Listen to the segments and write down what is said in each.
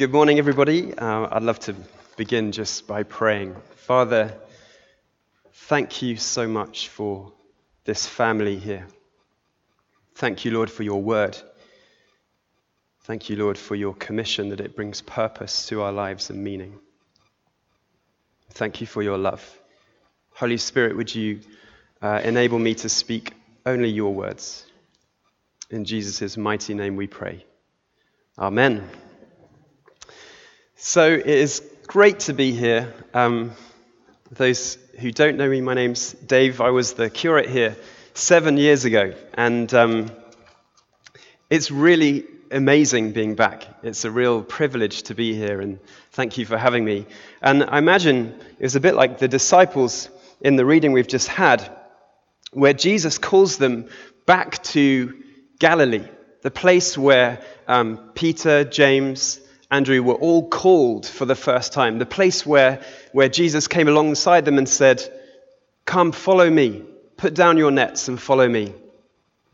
Good morning, everybody. Uh, I'd love to begin just by praying. Father, thank you so much for this family here. Thank you, Lord, for your word. Thank you, Lord, for your commission that it brings purpose to our lives and meaning. Thank you for your love. Holy Spirit, would you uh, enable me to speak only your words? In Jesus' mighty name we pray. Amen. So it is great to be here. Um, those who don't know me, my name's Dave. I was the curate here seven years ago, and um, it's really amazing being back. It's a real privilege to be here, and thank you for having me. And I imagine it was a bit like the disciples in the reading we've just had, where Jesus calls them back to Galilee, the place where um, Peter, James, Andrew were all called for the first time, the place where, where Jesus came alongside them and said, Come, follow me, put down your nets and follow me.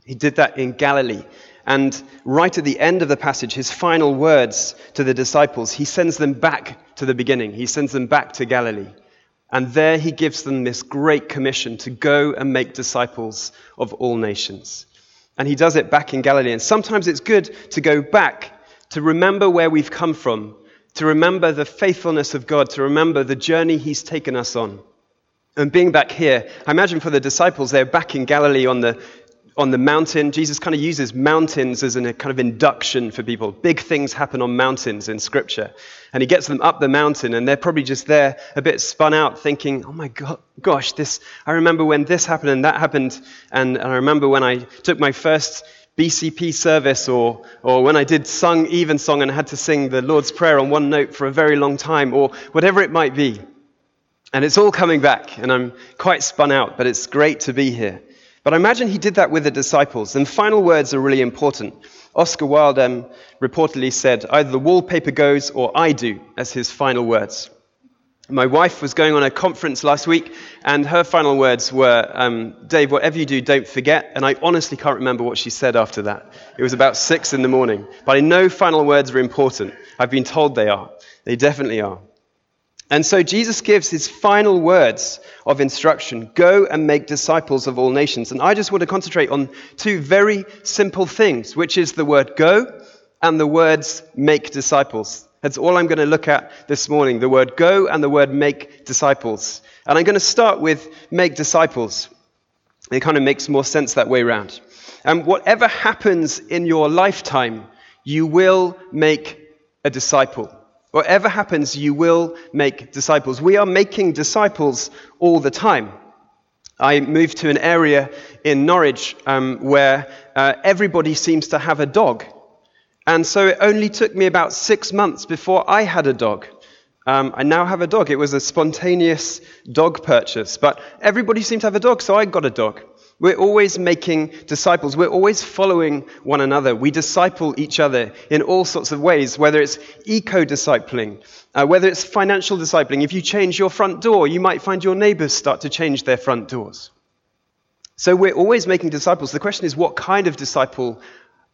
He did that in Galilee. And right at the end of the passage, his final words to the disciples, he sends them back to the beginning. He sends them back to Galilee. And there he gives them this great commission to go and make disciples of all nations. And he does it back in Galilee. And sometimes it's good to go back to remember where we've come from, to remember the faithfulness of God, to remember the journey He's taken us on. And being back here, I imagine for the disciples, they're back in Galilee on the, on the mountain. Jesus kind of uses mountains as a kind of induction for people. Big things happen on mountains in Scripture. And he gets them up the mountain, and they're probably just there a bit spun out, thinking, oh my God, gosh, this, I remember when this happened and that happened. And, and I remember when I took my first BCP service or, or when I did sung evensong and had to sing the Lord's Prayer on one note for a very long time or whatever it might be. And it's all coming back and I'm quite spun out, but it's great to be here. But I imagine he did that with the disciples. And final words are really important. Oscar Wilde um, reportedly said, either the wallpaper goes or I do, as his final words. My wife was going on a conference last week, and her final words were, um, Dave, whatever you do, don't forget. And I honestly can't remember what she said after that. It was about six in the morning. But I know final words are important. I've been told they are. They definitely are. And so Jesus gives his final words of instruction go and make disciples of all nations. And I just want to concentrate on two very simple things, which is the word go and the words make disciples. That's all I'm going to look at this morning the word go and the word make disciples. And I'm going to start with make disciples. It kind of makes more sense that way around. And whatever happens in your lifetime, you will make a disciple. Whatever happens, you will make disciples. We are making disciples all the time. I moved to an area in Norwich um, where uh, everybody seems to have a dog. And so it only took me about six months before I had a dog. Um, I now have a dog. It was a spontaneous dog purchase, but everybody seemed to have a dog, so I got a dog. We're always making disciples. We're always following one another. We disciple each other in all sorts of ways, whether it's eco discipling, uh, whether it's financial discipling. If you change your front door, you might find your neighbors start to change their front doors. So we're always making disciples. The question is, what kind of disciple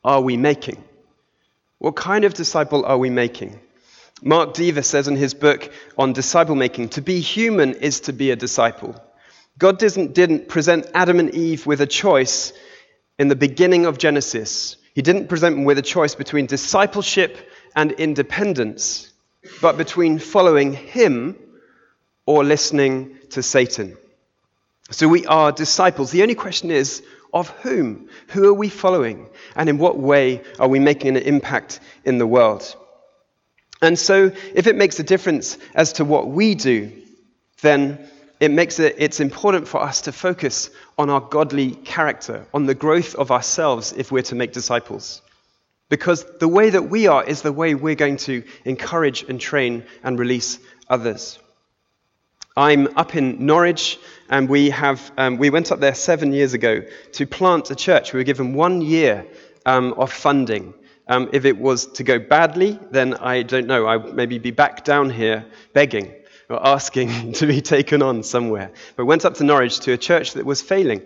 are we making? What kind of disciple are we making? Mark Dever says in his book on disciple making to be human is to be a disciple. God didn't, didn't present Adam and Eve with a choice in the beginning of Genesis. He didn't present them with a choice between discipleship and independence, but between following Him or listening to Satan. So we are disciples. The only question is of whom? Who are we following? And in what way are we making an impact in the world? And so, if it makes a difference as to what we do, then it makes it, it's important for us to focus on our godly character, on the growth of ourselves if we're to make disciples. Because the way that we are is the way we're going to encourage and train and release others. I'm up in Norwich, and we, have, um, we went up there seven years ago to plant a church. We were given one year um, of funding. Um, if it was to go badly, then I don't know, I maybe be back down here begging or asking to be taken on somewhere. But went up to Norwich to a church that was failing.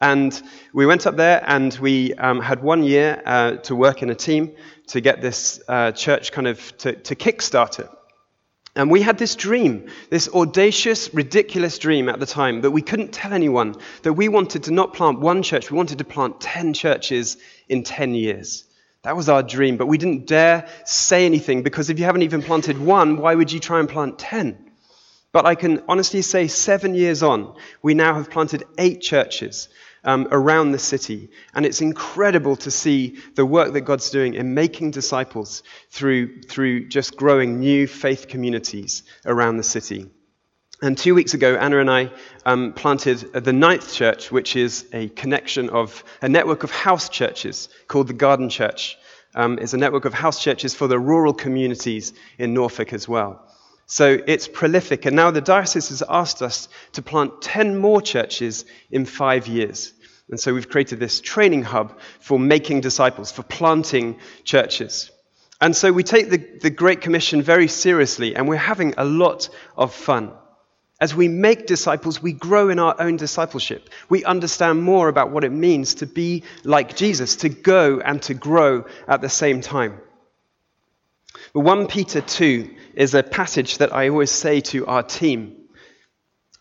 And we went up there and we um, had one year uh, to work in a team to get this uh, church kind of to, to kickstart it. And we had this dream, this audacious, ridiculous dream at the time that we couldn't tell anyone that we wanted to not plant one church, we wanted to plant 10 churches in 10 years. That was our dream, but we didn't dare say anything because if you haven't even planted one, why would you try and plant 10? But I can honestly say, seven years on, we now have planted eight churches um, around the city. And it's incredible to see the work that God's doing in making disciples through, through just growing new faith communities around the city. And two weeks ago, Anna and I um, planted the Ninth Church, which is a connection of a network of house churches called the Garden Church. Um, it's a network of house churches for the rural communities in Norfolk as well. So it's prolific. And now the diocese has asked us to plant 10 more churches in five years. And so we've created this training hub for making disciples, for planting churches. And so we take the, the Great Commission very seriously, and we're having a lot of fun. As we make disciples, we grow in our own discipleship. We understand more about what it means to be like Jesus, to go and to grow at the same time. But 1 Peter 2 is a passage that I always say to our team.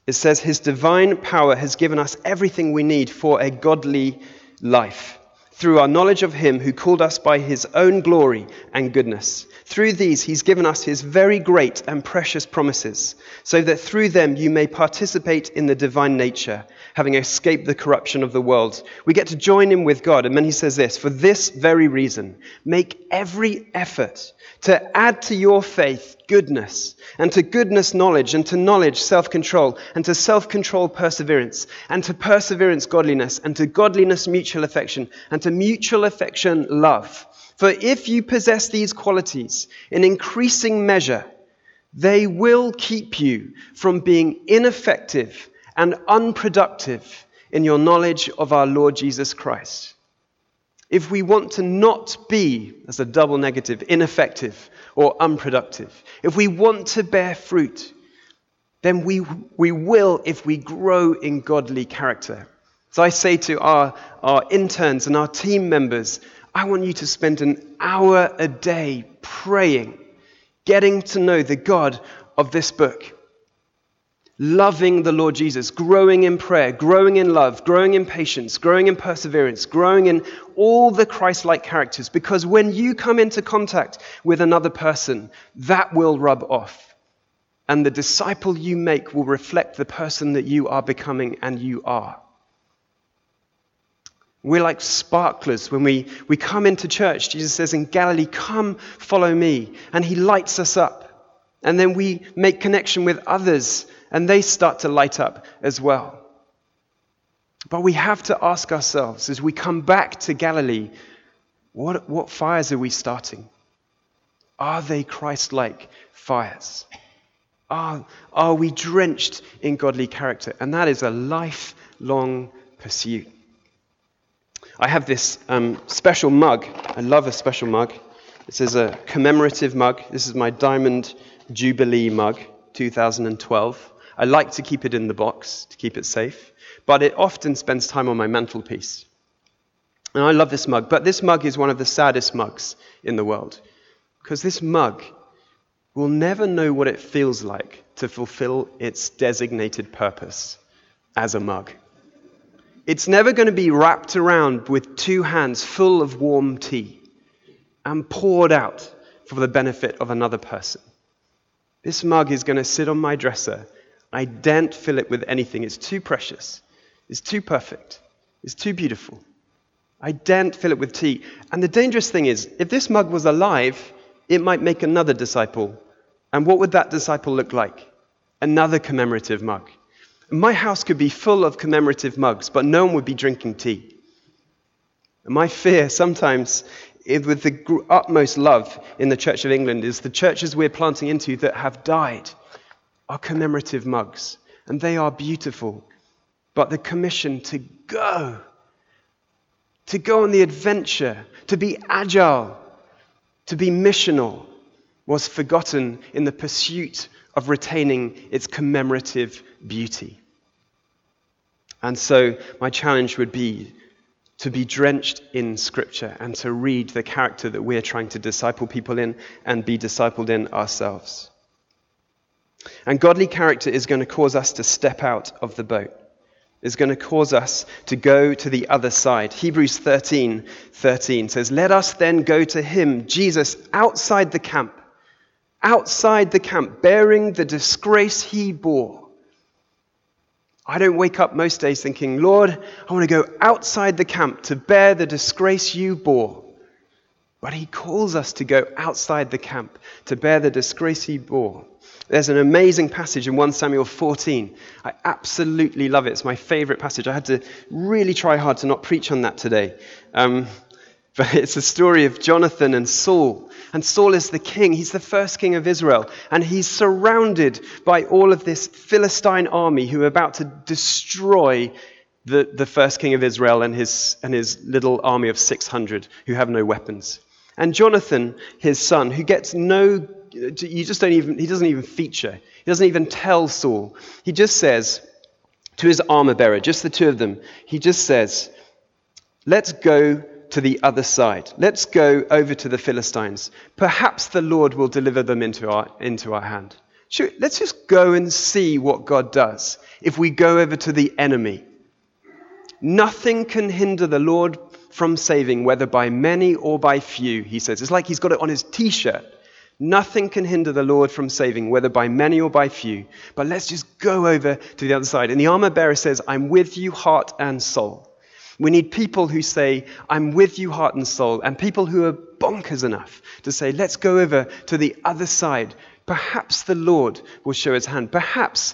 It says, His divine power has given us everything we need for a godly life through our knowledge of Him who called us by His own glory and goodness. Through these, He's given us His very great and precious promises, so that through them you may participate in the divine nature, having escaped the corruption of the world. We get to join in with God. And then He says this For this very reason, make every effort to add to your faith goodness, and to goodness knowledge, and to knowledge self control, and to self control perseverance, and to perseverance godliness, and to godliness mutual affection, and to mutual affection love. For if you possess these qualities in increasing measure, they will keep you from being ineffective and unproductive in your knowledge of our Lord Jesus Christ. If we want to not be, as a double negative, ineffective or unproductive, if we want to bear fruit, then we, we will if we grow in godly character. So I say to our, our interns and our team members, I want you to spend an hour a day praying, getting to know the God of this book loving the Lord Jesus, growing in prayer, growing in love, growing in patience, growing in perseverance, growing in all the Christ like characters. Because when you come into contact with another person, that will rub off. And the disciple you make will reflect the person that you are becoming and you are. We're like sparklers when we, we come into church. Jesus says in Galilee, Come, follow me. And he lights us up. And then we make connection with others and they start to light up as well. But we have to ask ourselves as we come back to Galilee what, what fires are we starting? Are they Christ like fires? Are, are we drenched in godly character? And that is a lifelong pursuit. I have this um, special mug. I love a special mug. This is a commemorative mug. This is my Diamond Jubilee mug, 2012. I like to keep it in the box to keep it safe, but it often spends time on my mantelpiece. And I love this mug, but this mug is one of the saddest mugs in the world because this mug will never know what it feels like to fulfill its designated purpose as a mug. It's never going to be wrapped around with two hands full of warm tea and poured out for the benefit of another person. This mug is going to sit on my dresser I daren't fill it with anything. It's too precious. It's too perfect. It's too beautiful. I daren't fill it with tea. And the dangerous thing is, if this mug was alive, it might make another disciple. And what would that disciple look like? Another commemorative mug. My house could be full of commemorative mugs, but no one would be drinking tea. my fear sometimes, with the utmost love in the Church of England, is the churches we're planting into that have died are commemorative mugs, and they are beautiful. But the commission to go, to go on the adventure, to be agile, to be missional, was forgotten in the pursuit of retaining its commemorative beauty. And so, my challenge would be to be drenched in Scripture and to read the character that we're trying to disciple people in and be discipled in ourselves. And godly character is going to cause us to step out of the boat, is going to cause us to go to the other side. Hebrews 13 13 says, Let us then go to him, Jesus, outside the camp, outside the camp, bearing the disgrace he bore I don't wake up most days thinking, Lord, I want to go outside the camp to bear the disgrace you bore. But he calls us to go outside the camp to bear the disgrace he bore. There's an amazing passage in 1 Samuel 14. I absolutely love it. It's my favorite passage. I had to really try hard to not preach on that today. Um, but it's the story of Jonathan and Saul. And Saul is the king. He's the first king of Israel. And he's surrounded by all of this Philistine army who are about to destroy the, the first king of Israel and his, and his little army of 600 who have no weapons. And Jonathan, his son, who gets no, you just don't even, he doesn't even feature. He doesn't even tell Saul. He just says to his armor bearer, just the two of them, he just says, let's go to the other side. Let's go over to the Philistines. Perhaps the Lord will deliver them into our, into our hand. Should, let's just go and see what God does if we go over to the enemy. Nothing can hinder the Lord from saving, whether by many or by few, he says. It's like he's got it on his t shirt. Nothing can hinder the Lord from saving, whether by many or by few. But let's just go over to the other side. And the armor bearer says, I'm with you, heart and soul. We need people who say, I'm with you, heart and soul, and people who are bonkers enough to say, let's go over to the other side. Perhaps the Lord will show his hand. Perhaps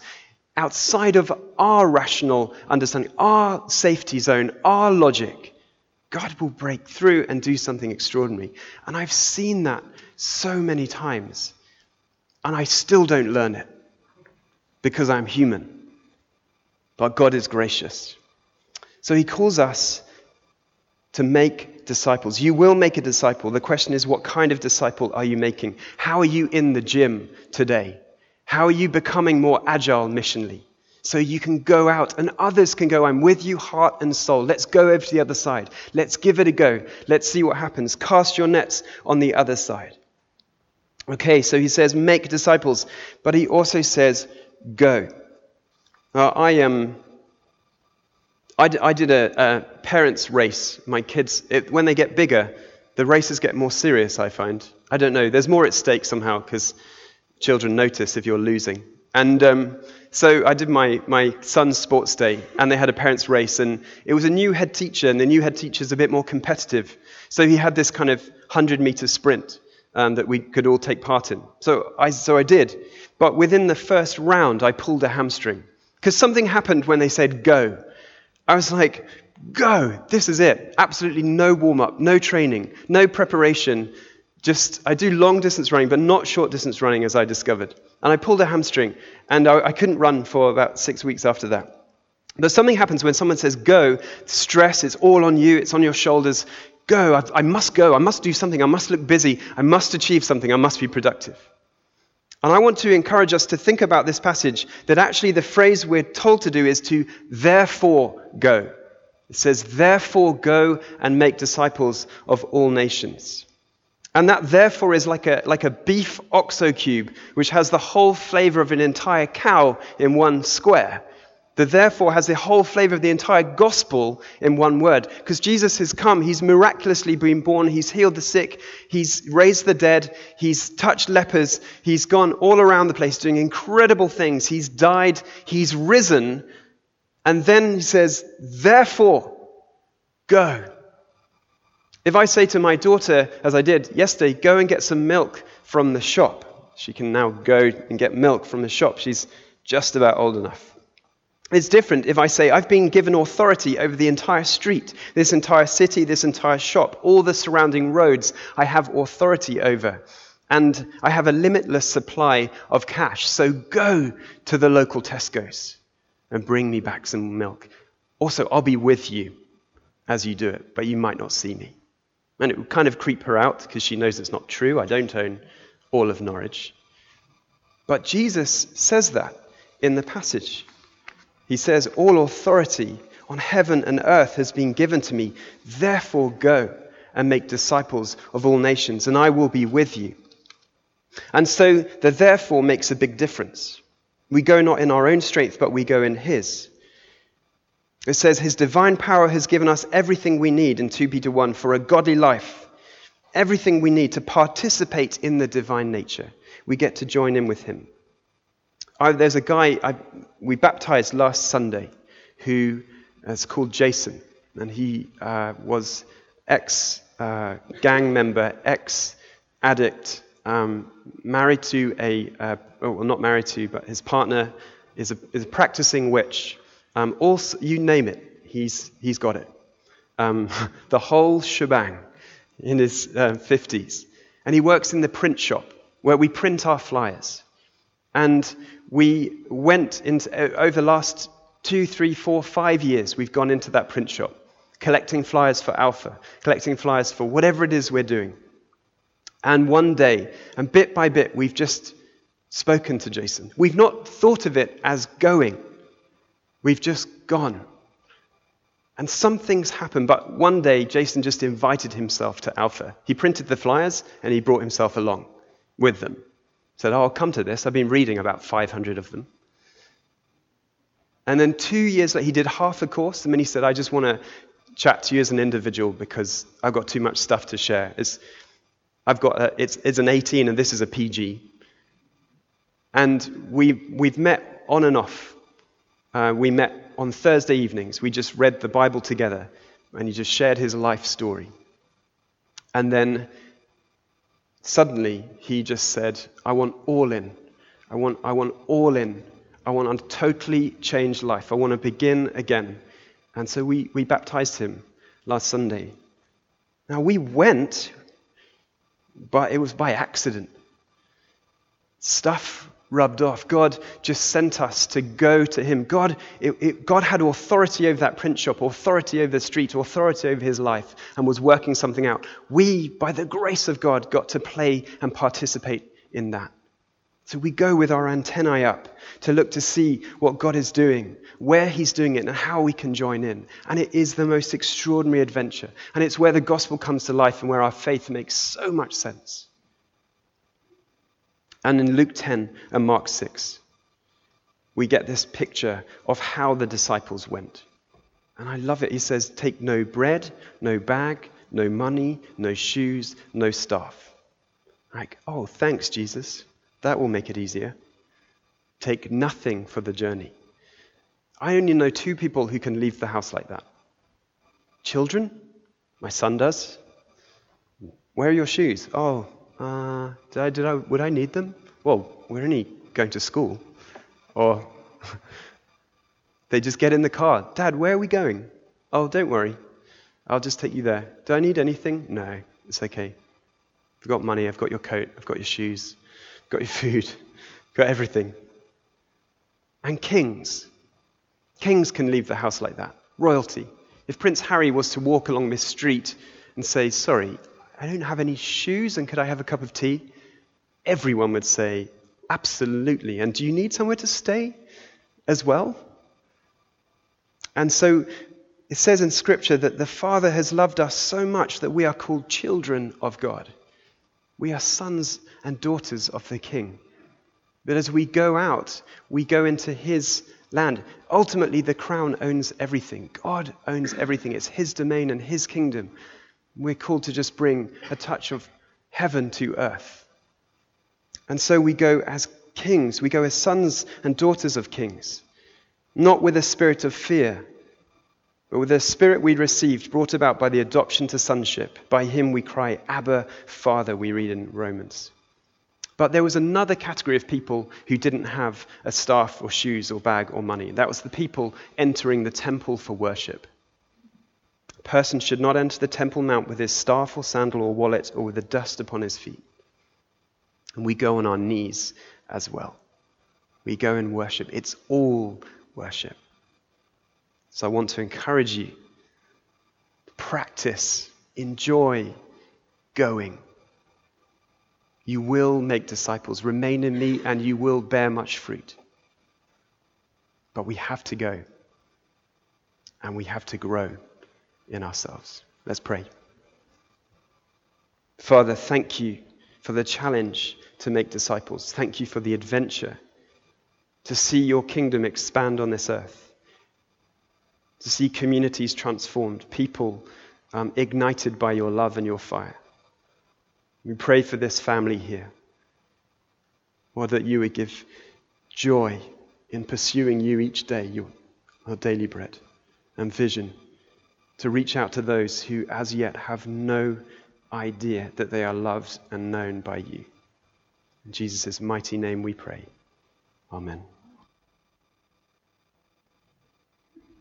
outside of our rational understanding, our safety zone, our logic, God will break through and do something extraordinary. And I've seen that so many times, and I still don't learn it because I'm human. But God is gracious. So he calls us to make disciples. You will make a disciple. The question is, what kind of disciple are you making? How are you in the gym today? How are you becoming more agile missionally? So you can go out and others can go, I'm with you, heart and soul. Let's go over to the other side. Let's give it a go. Let's see what happens. Cast your nets on the other side. Okay, so he says, make disciples, but he also says, go. Now, I am. Um, I, d- I did a, a, parents' race. My kids, it, when they get bigger, the races get more serious, I find. I don't know. There's more at stake somehow because children notice if you're losing. And um, so I did my, my son's sports day, and they had a parents' race, and it was a new head teacher, and the new head teacher's a bit more competitive. So he had this kind of 100 meter sprint um, that we could all take part in. So I, so I did. But within the first round, I pulled a hamstring because something happened when they said go. I was like, go, this is it. Absolutely no warm up, no training, no preparation. Just, I do long distance running, but not short distance running, as I discovered. And I pulled a hamstring, and I, I couldn't run for about six weeks after that. But something happens when someone says go, stress, it's all on you, it's on your shoulders. Go, I, I must go, I must do something, I must look busy, I must achieve something, I must be productive. And I want to encourage us to think about this passage that actually the phrase we're told to do is to therefore go. It says, therefore go and make disciples of all nations. And that therefore is like a, like a beef oxo cube, which has the whole flavor of an entire cow in one square. The therefore has the whole flavor of the entire gospel in one word. Because Jesus has come, he's miraculously been born, he's healed the sick, he's raised the dead, he's touched lepers, he's gone all around the place doing incredible things. He's died, he's risen, and then he says, therefore, go. If I say to my daughter, as I did yesterday, go and get some milk from the shop, she can now go and get milk from the shop. She's just about old enough. It's different if I say, I've been given authority over the entire street, this entire city, this entire shop, all the surrounding roads, I have authority over. And I have a limitless supply of cash. So go to the local Tesco's and bring me back some milk. Also, I'll be with you as you do it, but you might not see me. And it would kind of creep her out because she knows it's not true. I don't own all of Norwich. But Jesus says that in the passage. He says, All authority on heaven and earth has been given to me. Therefore, go and make disciples of all nations, and I will be with you. And so the therefore makes a big difference. We go not in our own strength, but we go in His. It says, His divine power has given us everything we need in 2 Peter 1 for a godly life, everything we need to participate in the divine nature. We get to join in with Him. I, there's a guy I, we baptized last Sunday who is called Jason, and he uh, was ex uh, gang member, ex addict, um, married to a, uh, oh, well, not married to, but his partner is a, is a practicing witch. Um, also, you name it, he's, he's got it. Um, the whole shebang in his 50s. Uh, and he works in the print shop where we print our flyers. And we went into, over the last two, three, four, five years, we've gone into that print shop, collecting flyers for Alpha, collecting flyers for whatever it is we're doing. And one day, and bit by bit, we've just spoken to Jason. We've not thought of it as going, we've just gone. And some things happen, but one day Jason just invited himself to Alpha. He printed the flyers and he brought himself along with them. Said, Oh, I'll come to this. I've been reading about 500 of them. And then two years later, he did half a course, and then he said, I just want to chat to you as an individual because I've got too much stuff to share. It's, I've got a, it's, it's an 18 and this is a PG. And we, we've met on and off. Uh, we met on Thursday evenings. We just read the Bible together and he just shared his life story. And then suddenly he just said, I want all in. I want, I want all in. I want a totally changed life. I want to begin again. And so we, we baptized him last Sunday. Now we went but it was by accident. Stuff rubbed off. God just sent us to go to Him. God, it, it, God had authority over that print shop, authority over the street, authority over His life, and was working something out. We, by the grace of God, got to play and participate in that. So we go with our antennae up to look to see what God is doing, where He's doing it, and how we can join in. And it is the most extraordinary adventure. And it's where the gospel comes to life and where our faith makes so much sense. And in Luke 10 and Mark 6, we get this picture of how the disciples went. And I love it. He says, Take no bread, no bag, no money, no shoes, no staff. Like, oh, thanks, Jesus. That will make it easier. Take nothing for the journey. I only know two people who can leave the house like that children. My son does. Where are your shoes? Oh, uh, did I, did I, would I need them? Well, we're only going to school. Or they just get in the car. Dad, where are we going? Oh, don't worry. I'll just take you there. Do I need anything? No, it's okay. I've got money. I've got your coat. I've got your shoes got your food, got everything. And kings. Kings can leave the house like that. Royalty. If Prince Harry was to walk along this street and say, Sorry, I don't have any shoes and could I have a cup of tea? Everyone would say, Absolutely. And do you need somewhere to stay as well? And so it says in Scripture that the Father has loved us so much that we are called children of God. We are sons and daughters of the King. But as we go out, we go into his land. Ultimately, the crown owns everything. God owns everything. It's his domain and his kingdom. We're called to just bring a touch of heaven to earth. And so we go as kings, we go as sons and daughters of kings, not with a spirit of fear but with the Spirit we received, brought about by the adoption to sonship, by him we cry, Abba, Father, we read in Romans. But there was another category of people who didn't have a staff or shoes or bag or money. That was the people entering the temple for worship. A person should not enter the temple mount with his staff or sandal or wallet or with the dust upon his feet. And we go on our knees as well. We go and worship. It's all worship. So I want to encourage you practice, enjoy going. You will make disciples. Remain in me, and you will bear much fruit. But we have to go. And we have to grow in ourselves. Let's pray. Father, thank you for the challenge to make disciples. Thank you for the adventure to see your kingdom expand on this earth, to see communities transformed, people um, ignited by your love and your fire. We pray for this family here. Lord, that you would give joy in pursuing you each day, your, our daily bread, and vision to reach out to those who as yet have no idea that they are loved and known by you. In Jesus' mighty name we pray. Amen.